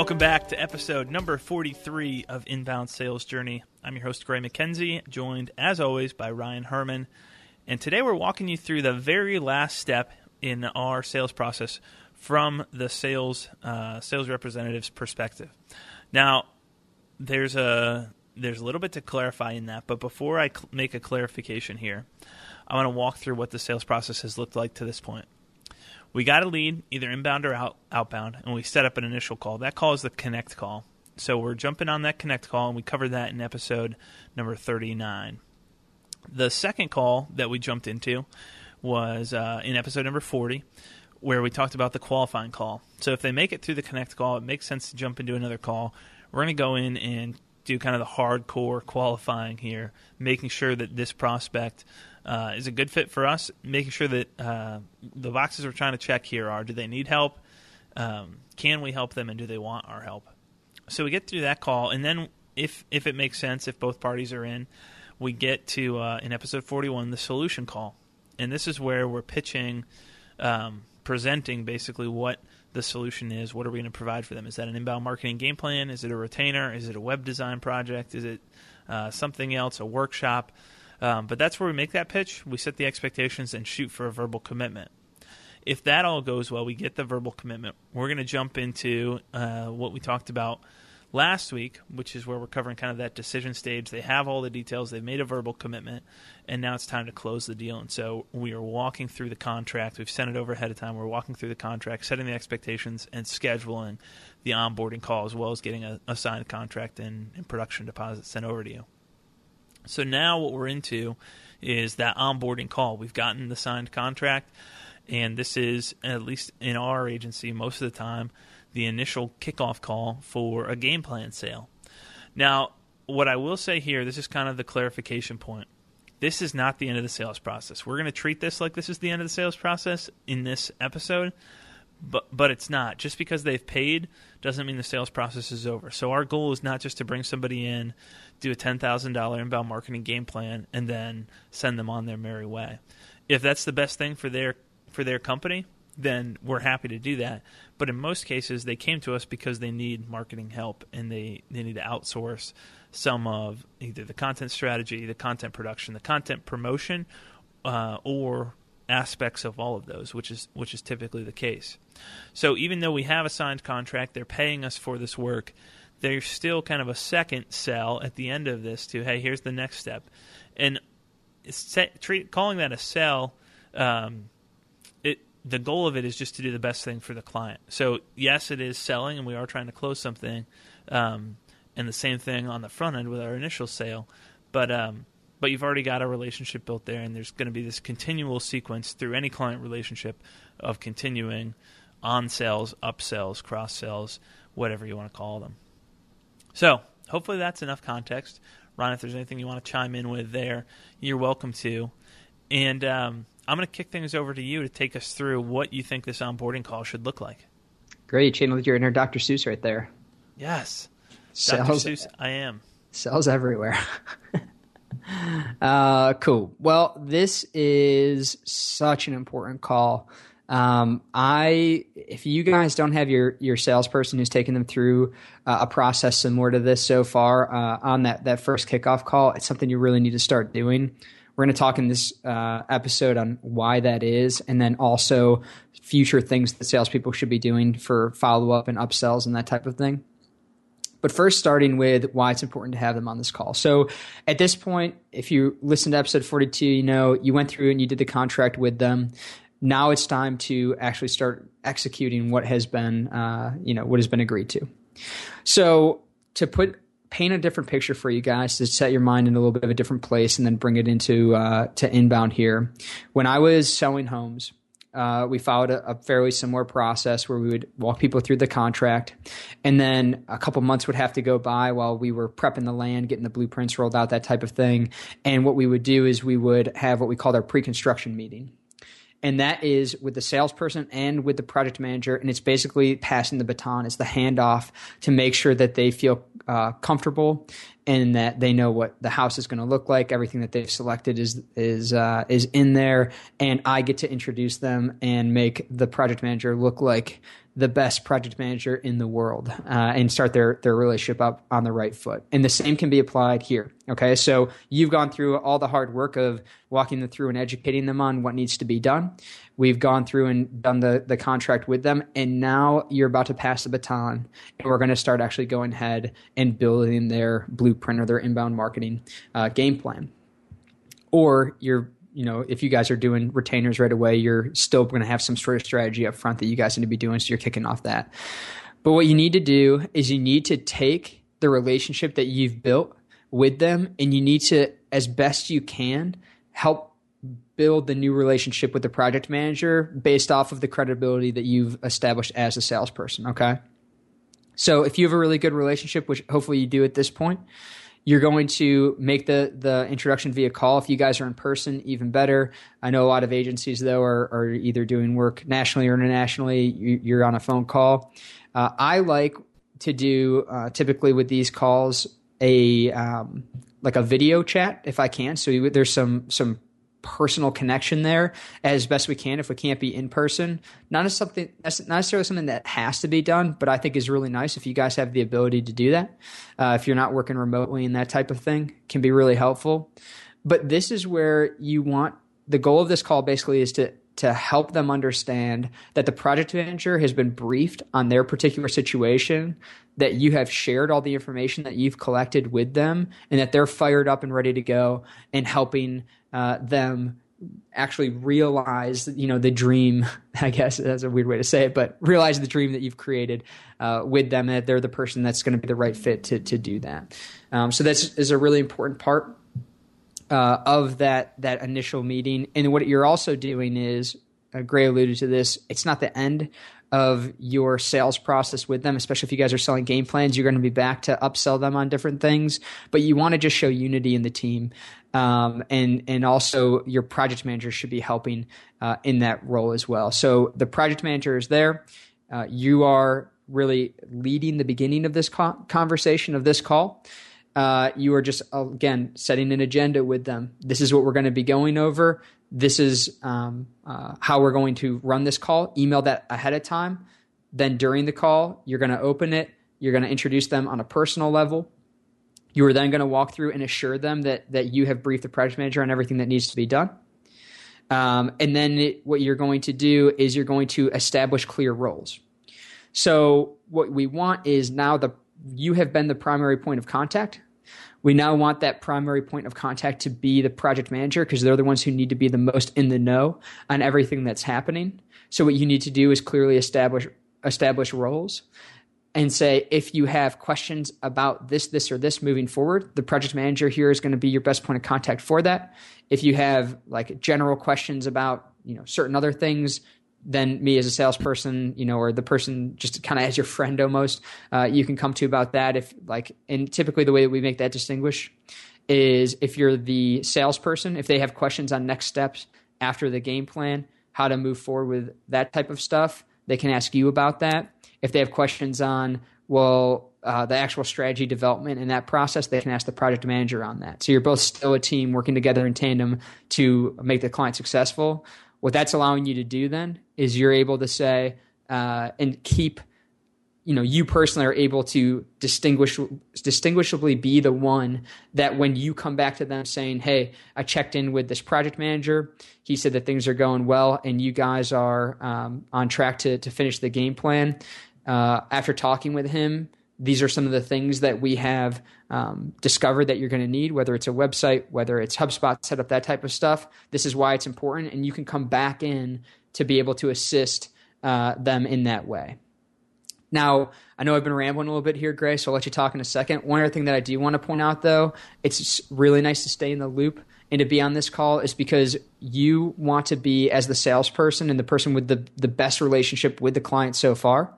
Welcome back to episode number 43 of Inbound Sales Journey. I'm your host, Gray McKenzie, joined as always by Ryan Herman. And today we're walking you through the very last step in our sales process from the sales uh, sales representative's perspective. Now, there's a there's a little bit to clarify in that, but before I cl- make a clarification here, I want to walk through what the sales process has looked like to this point we got a lead, either inbound or out, outbound, and we set up an initial call. That call is the connect call. So we're jumping on that connect call, and we covered that in episode number 39. The second call that we jumped into was uh, in episode number 40, where we talked about the qualifying call. So if they make it through the connect call, it makes sense to jump into another call. We're going to go in and do kind of the hardcore qualifying here, making sure that this prospect uh, is a good fit for us. Making sure that uh, the boxes we're trying to check here are: do they need help? Um, can we help them, and do they want our help? So we get through that call, and then if if it makes sense, if both parties are in, we get to uh, in episode forty one the solution call, and this is where we're pitching, um, presenting basically what the solution is. What are we going to provide for them? Is that an inbound marketing game plan? Is it a retainer? Is it a web design project? Is it uh, something else? A workshop? Um, but that's where we make that pitch. We set the expectations and shoot for a verbal commitment. If that all goes well, we get the verbal commitment. We're going to jump into uh, what we talked about last week, which is where we're covering kind of that decision stage. They have all the details, they've made a verbal commitment, and now it's time to close the deal. And so we are walking through the contract. We've sent it over ahead of time. We're walking through the contract, setting the expectations, and scheduling the onboarding call as well as getting a, a signed contract and, and production deposit sent over to you. So now what we're into is that onboarding call. We've gotten the signed contract, and this is, at least in our agency, most of the time, the initial kickoff call for a game plan sale. Now, what I will say here, this is kind of the clarification point. This is not the end of the sales process. We're going to treat this like this is the end of the sales process in this episode, but but it's not. Just because they've paid doesn't mean the sales process is over. So our goal is not just to bring somebody in do a $10,000 inbound marketing game plan, and then send them on their merry way. If that's the best thing for their for their company, then we're happy to do that. But in most cases, they came to us because they need marketing help and they, they need to outsource some of either the content strategy, the content production, the content promotion, uh, or aspects of all of those, which is which is typically the case. So even though we have a signed contract, they're paying us for this work there's still kind of a second sell at the end of this to hey here's the next step and set, treat, calling that a sell um, it the goal of it is just to do the best thing for the client so yes it is selling and we are trying to close something um, and the same thing on the front end with our initial sale but um, but you've already got a relationship built there and there's going to be this continual sequence through any client relationship of continuing on sales upsells cross sells whatever you want to call them so hopefully that's enough context. Ron, if there's anything you want to chime in with there, you're welcome to. And um, I'm going to kick things over to you to take us through what you think this onboarding call should look like. Great, you channeled your inner Dr. Seuss right there. Yes, Sales, Dr. Seuss, I am. Sales everywhere. uh, cool. Well, this is such an important call um, I, if you guys don't have your your salesperson who's taken them through uh, a process similar to this so far uh, on that that first kickoff call, it's something you really need to start doing. We're going to talk in this uh, episode on why that is, and then also future things that salespeople should be doing for follow up and upsells and that type of thing. But first, starting with why it's important to have them on this call. So, at this point, if you listen to episode 42, you know you went through and you did the contract with them. Now it's time to actually start executing what has been uh, you know what has been agreed to. So to put paint a different picture for you guys to set your mind in a little bit of a different place and then bring it into uh, to inbound here. When i was selling homes uh, we followed a, a, fairly similar process where we would walk people through the contract, and then a couple months would have to go by while we were prepping the land, getting the blueprints rolled out, that type of thing. And what we would do is we would have what we called our pre-construction meeting and that is with the salesperson and with the project manager and it's basically passing the baton it's the handoff to make sure that they feel uh, comfortable and that they know what the house is going to look like everything that they've selected is is uh, is in there and i get to introduce them and make the project manager look like the best project manager in the world uh, and start their their relationship up on the right foot. And the same can be applied here. Okay, so you've gone through all the hard work of walking them through and educating them on what needs to be done. We've gone through and done the the contract with them, and now you're about to pass the baton, and we're going to start actually going ahead and building their blueprint or their inbound marketing uh, game plan. Or you're you know, if you guys are doing retainers right away, you're still going to have some sort of strategy up front that you guys need to be doing. So you're kicking off that. But what you need to do is you need to take the relationship that you've built with them and you need to, as best you can, help build the new relationship with the project manager based off of the credibility that you've established as a salesperson. Okay. So if you have a really good relationship, which hopefully you do at this point, you're going to make the the introduction via call. If you guys are in person, even better. I know a lot of agencies though are, are either doing work nationally or internationally. You, are on a phone call. Uh, I like to do uh, typically with these calls a um, like a video chat if I can. So there's some some personal connection there as best we can if we can't be in person. Not as something not necessarily something that has to be done, but I think is really nice if you guys have the ability to do that. Uh, if you're not working remotely and that type of thing can be really helpful. But this is where you want the goal of this call basically is to to help them understand that the project manager has been briefed on their particular situation, that you have shared all the information that you've collected with them, and that they're fired up and ready to go and helping uh, them actually realize you know the dream i guess that's a weird way to say it but realize the dream that you've created uh, with them that they're the person that's going to be the right fit to, to do that. Um, so that's is a really important part uh, of that that initial meeting. And what you're also doing is uh, gray alluded to this it's not the end of your sales process with them, especially if you guys are selling game plans. You're going to be back to upsell them on different things, but you want to just show unity in the team. Um, and and also your project manager should be helping uh, in that role as well. So the project manager is there. Uh, you are really leading the beginning of this co- conversation of this call. Uh, you are just again setting an agenda with them. This is what we're going to be going over this is um, uh, how we're going to run this call. Email that ahead of time. Then during the call, you're going to open it. You're going to introduce them on a personal level. You are then going to walk through and assure them that that you have briefed the project manager on everything that needs to be done. Um, and then it, what you're going to do is you're going to establish clear roles. So what we want is now the you have been the primary point of contact we now want that primary point of contact to be the project manager because they're the ones who need to be the most in the know on everything that's happening. So what you need to do is clearly establish establish roles and say if you have questions about this this or this moving forward the project manager here is going to be your best point of contact for that if you have like general questions about you know certain other things then me as a salesperson, you know, or the person just kind of as your friend almost, uh, you can come to about that. If like, and typically the way that we make that distinguish is if you're the salesperson, if they have questions on next steps after the game plan, how to move forward with that type of stuff, they can ask you about that. If they have questions on, well, uh, the actual strategy development in that process, they can ask the project manager on that. So you're both still a team working together in tandem to make the client successful. What that's allowing you to do then is you're able to say uh, and keep you know you personally are able to distinguish distinguishably be the one that when you come back to them saying hey i checked in with this project manager. He said that things are going well and you guys are um, on track to, to finish the game plan uh, after talking with him these are some of the things that we have um, discovered that you're going to need, whether it's a website, whether it's HubSpot setup, that type of stuff. This is why it's important, and you can come back in to be able to assist uh, them in that way. Now, I know I've been rambling a little bit here, Gray, so I'll let you talk in a second. One other thing that I do want to point out, though, it's really nice to stay in the loop and to be on this call is because you want to be as the salesperson and the person with the the best relationship with the client so far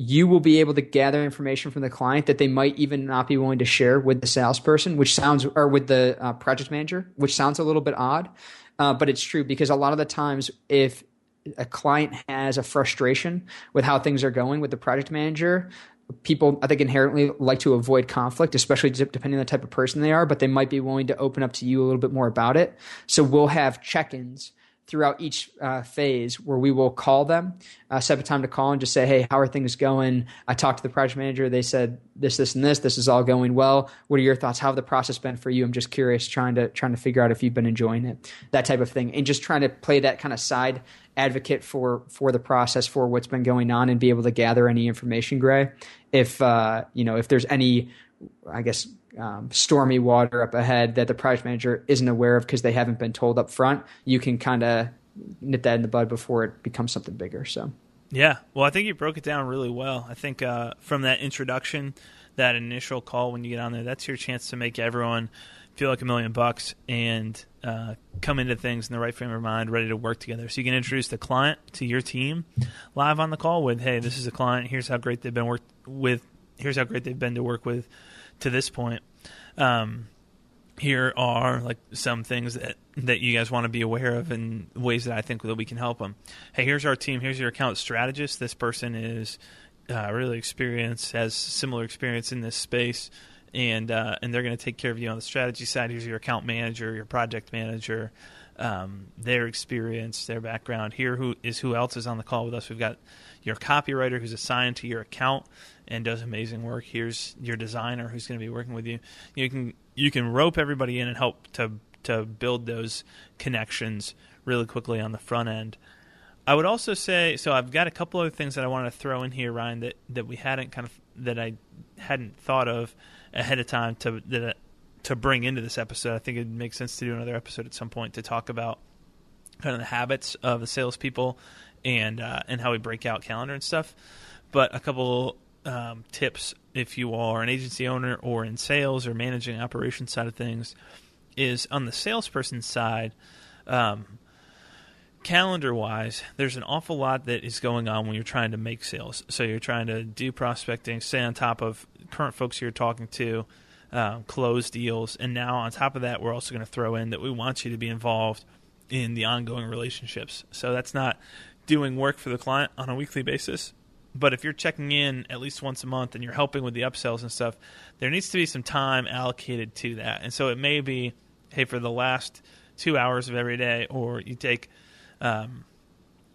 you will be able to gather information from the client that they might even not be willing to share with the salesperson, which sounds, or with the uh, project manager, which sounds a little bit odd. Uh, but it's true because a lot of the times, if a client has a frustration with how things are going with the project manager, people I think inherently like to avoid conflict, especially depending on the type of person they are, but they might be willing to open up to you a little bit more about it. So we'll have check-ins throughout each uh, phase where we will call them, uh, set a time to call and just say, hey, how are things going? I talked to the project manager. They said this, this, and this. This is all going well. What are your thoughts? How have the process been for you? I'm just curious, trying to trying to figure out if you've been enjoying it, that type of thing, and just trying to play that kind of side advocate for for the process for what's been going on and be able to gather any information. Gray, if uh, you know if there's any, I guess um, stormy water up ahead that the project manager isn't aware of because they haven't been told up front, you can kind of nip that in the bud before it becomes something bigger. So, yeah, well, I think you broke it down really well. I think uh, from that introduction, that initial call when you get on there, that's your chance to make everyone feel like a million bucks and uh, come into things in the right frame of mind, ready to work together. So you can introduce the client to your team live on the call with, "Hey, this is a client. Here's how great they've been worked with. Here's how great they've been to work with to this point. Um, here are like some things that that you guys want to be aware of and ways that I think that we can help them. Hey, here's our team. Here's your account strategist. This person is uh, really experienced, has similar experience in this space, and uh, and they're going to take care of you on the strategy side. Here's your account manager, your project manager, um, their experience, their background. Here, who is who else is on the call with us? We've got your copywriter who's assigned to your account and does amazing work. Here's your designer who's going to be working with you. You can you can rope everybody in and help to to build those connections really quickly on the front end. I would also say so. I've got a couple other things that I want to throw in here, Ryan, that, that we hadn't kind of that I hadn't thought of ahead of time to that to bring into this episode. I think it makes sense to do another episode at some point to talk about kind of the habits of the salespeople and uh, and how we break out calendar and stuff. But a couple um, tips if you are an agency owner or in sales or managing operations side of things is on the salesperson side. Um, calendar wise, there's an awful lot that is going on when you're trying to make sales. So you're trying to do prospecting, stay on top of current folks you're talking to, um, close deals, and now on top of that, we're also going to throw in that we want you to be involved in the ongoing relationships. So that's not doing work for the client on a weekly basis. But if you're checking in at least once a month and you're helping with the upsells and stuff, there needs to be some time allocated to that. And so it may be, hey, for the last two hours of every day, or you take, um,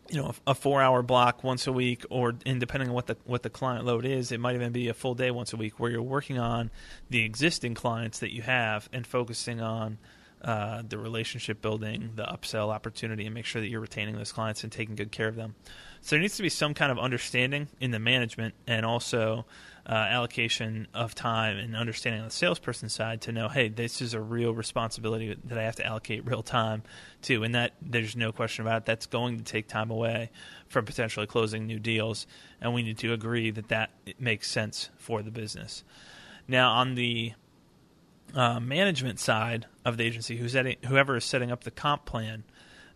you know, a, four-hour block once a week, or and depending on what the what the client load is, it might even be a full day once a week where you're working on the existing clients that you have and focusing on uh, the relationship building, the upsell opportunity, and make sure that you're retaining those clients and taking good care of them. So there needs to be some kind of understanding in the management and also uh, allocation of time and understanding on the salesperson side to know, hey, this is a real responsibility that I have to allocate real time to, and that there's no question about it. That's going to take time away from potentially closing new deals, and we need to agree that that makes sense for the business. Now, on the uh, management side of the agency, who's whoever is setting up the comp plan,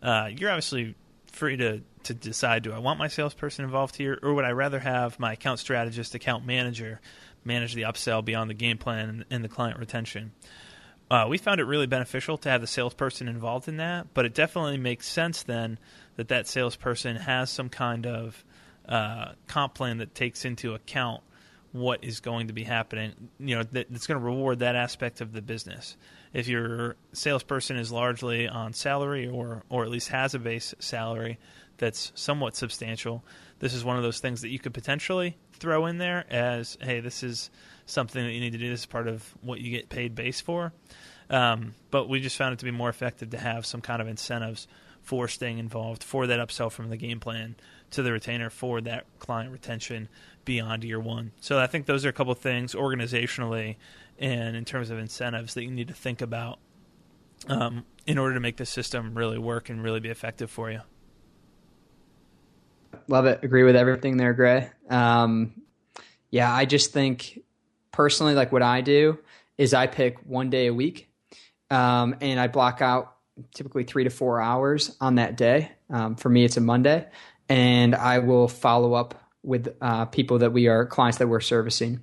uh, you're obviously free to to decide: do I want my salesperson involved here, or would I rather have my account strategist, account manager, manage the upsell beyond the game plan and, and the client retention? Uh, we found it really beneficial to have the salesperson involved in that, but it definitely makes sense then that that salesperson has some kind of uh, comp plan that takes into account what is going to be happening. You know, that, that's going to reward that aspect of the business. If your salesperson is largely on salary, or or at least has a base salary that's somewhat substantial, this is one of those things that you could potentially throw in there as, hey, this is something that you need to do. This is part of what you get paid base for. Um, but we just found it to be more effective to have some kind of incentives for staying involved, for that upsell from the game plan to the retainer, for that client retention beyond year one. So I think those are a couple things organizationally and in terms of incentives that you need to think about um, in order to make the system really work and really be effective for you. Love it. Agree with everything there, Gray. Um, yeah, I just think personally, like what I do is I pick one day a week um, and I block out typically three to four hours on that day. Um, for me, it's a Monday, and I will follow up with uh, people that we are clients that we're servicing,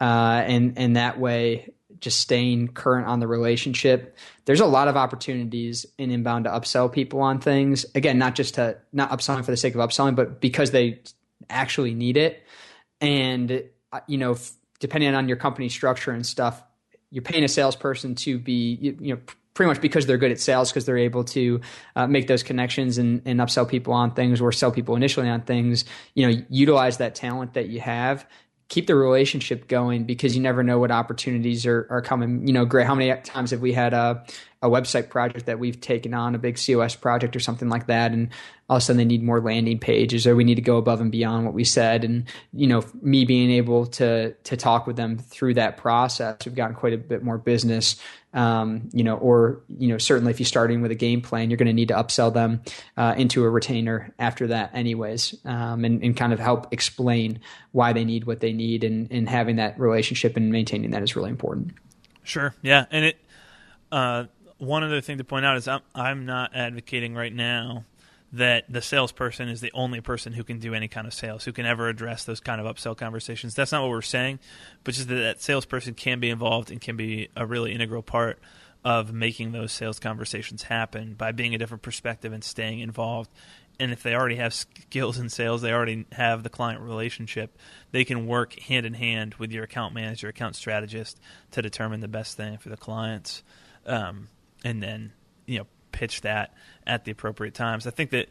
uh, and and that way just staying current on the relationship. There's a lot of opportunities in inbound to upsell people on things. Again, not just to not upselling for the sake of upselling, but because they actually need it. And uh, you know, depending on your company structure and stuff, you're paying a salesperson to be you, you know pretty much because they're good at sales because they're able to uh, make those connections and, and upsell people on things or sell people initially on things you know utilize that talent that you have keep the relationship going because you never know what opportunities are, are coming. You know, great. How many times have we had a, a website project that we've taken on, a big COS project or something like that, and all of a sudden they need more landing pages or we need to go above and beyond what we said. And, you know, me being able to, to talk with them through that process, we've gotten quite a bit more business um, you know, or you know, certainly if you're starting with a game plan, you're going to need to upsell them uh, into a retainer after that, anyways, um, and, and kind of help explain why they need what they need, and, and having that relationship and maintaining that is really important. Sure, yeah, and it. Uh, one other thing to point out is I'm I'm not advocating right now that the salesperson is the only person who can do any kind of sales, who can ever address those kind of upsell conversations. That's not what we're saying, but just that that salesperson can be involved and can be a really integral part of making those sales conversations happen by being a different perspective and staying involved. And if they already have skills in sales, they already have the client relationship, they can work hand in hand with your account manager, account strategist to determine the best thing for the clients. Um, and then, you know, pitch that at the appropriate times. I think that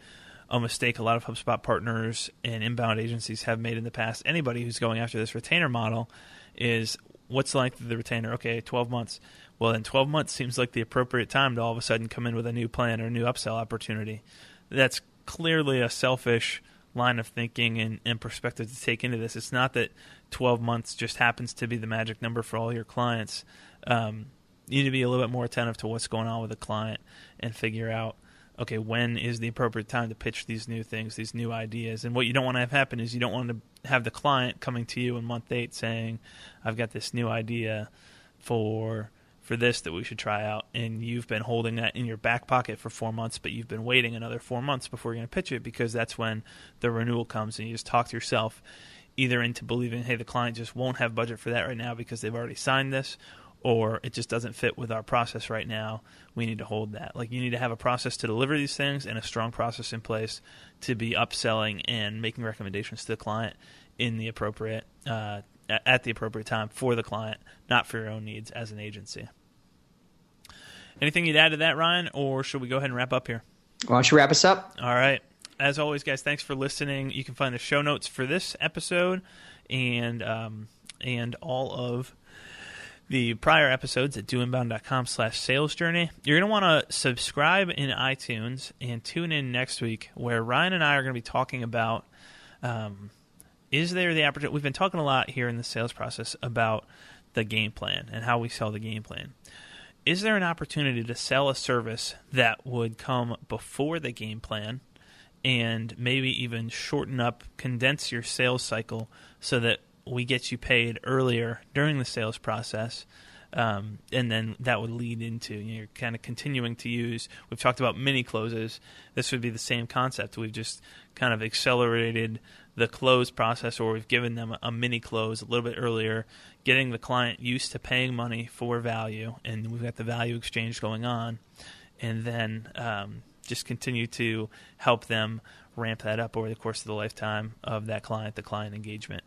a mistake a lot of HubSpot partners and inbound agencies have made in the past, anybody who's going after this retainer model, is what's the length of the retainer? Okay, 12 months. Well, then 12 months seems like the appropriate time to all of a sudden come in with a new plan or a new upsell opportunity. That's clearly a selfish line of thinking and, and perspective to take into this. It's not that 12 months just happens to be the magic number for all your clients. Um, you need to be a little bit more attentive to what's going on with the client and figure out okay when is the appropriate time to pitch these new things these new ideas? And what you don't want to have happen is you don't want to have the client coming to you in month eight saying i've got this new idea for for this that we should try out and you've been holding that in your back pocket for four months but you've been waiting another four months before you're going to pitch it because that's when the renewal comes and you just talk to yourself either into believing hey the client just won't have budget for that right now because they've already signed this or it just doesn't fit with our process right now, we need to hold that. Like you need to have a process to deliver these things and a strong process in place to be upselling and making recommendations to the client in the appropriate uh, at the appropriate time for the client, not for your own needs as an agency. Anything you'd add to that, Ryan, or should we go ahead and wrap up here? Why don't you wrap us up? All right. As always, guys, thanks for listening. You can find the show notes for this episode and um, and all of the prior episodes at doinbound.com slash sales journey. You're going to want to subscribe in iTunes and tune in next week where Ryan and I are going to be talking about um, is there the opportunity? We've been talking a lot here in the sales process about the game plan and how we sell the game plan. Is there an opportunity to sell a service that would come before the game plan and maybe even shorten up, condense your sales cycle so that we get you paid earlier during the sales process. Um, and then that would lead into you know, you're kind of continuing to use. We've talked about mini closes. This would be the same concept. We've just kind of accelerated the close process, or we've given them a, a mini close a little bit earlier, getting the client used to paying money for value, and we've got the value exchange going on, and then um, just continue to help them ramp that up over the course of the lifetime of that client, the client engagement.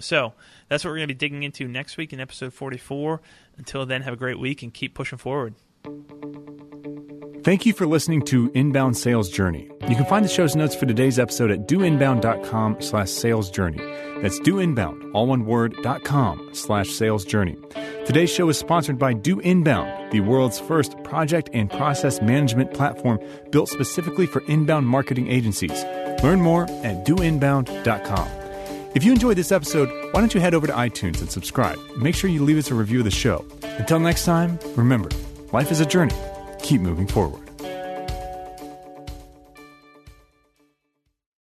So that's what we're going to be digging into next week in episode 44. Until then, have a great week and keep pushing forward. Thank you for listening to Inbound Sales Journey. You can find the show's notes for today's episode at doinbound.com slash sales journey. That's doinbound, all one word, dot com slash sales journey. Today's show is sponsored by Do Inbound, the world's first project and process management platform built specifically for inbound marketing agencies. Learn more at doinbound.com. If you enjoyed this episode, why don't you head over to iTunes and subscribe? Make sure you leave us a review of the show. Until next time, remember, life is a journey. Keep moving forward.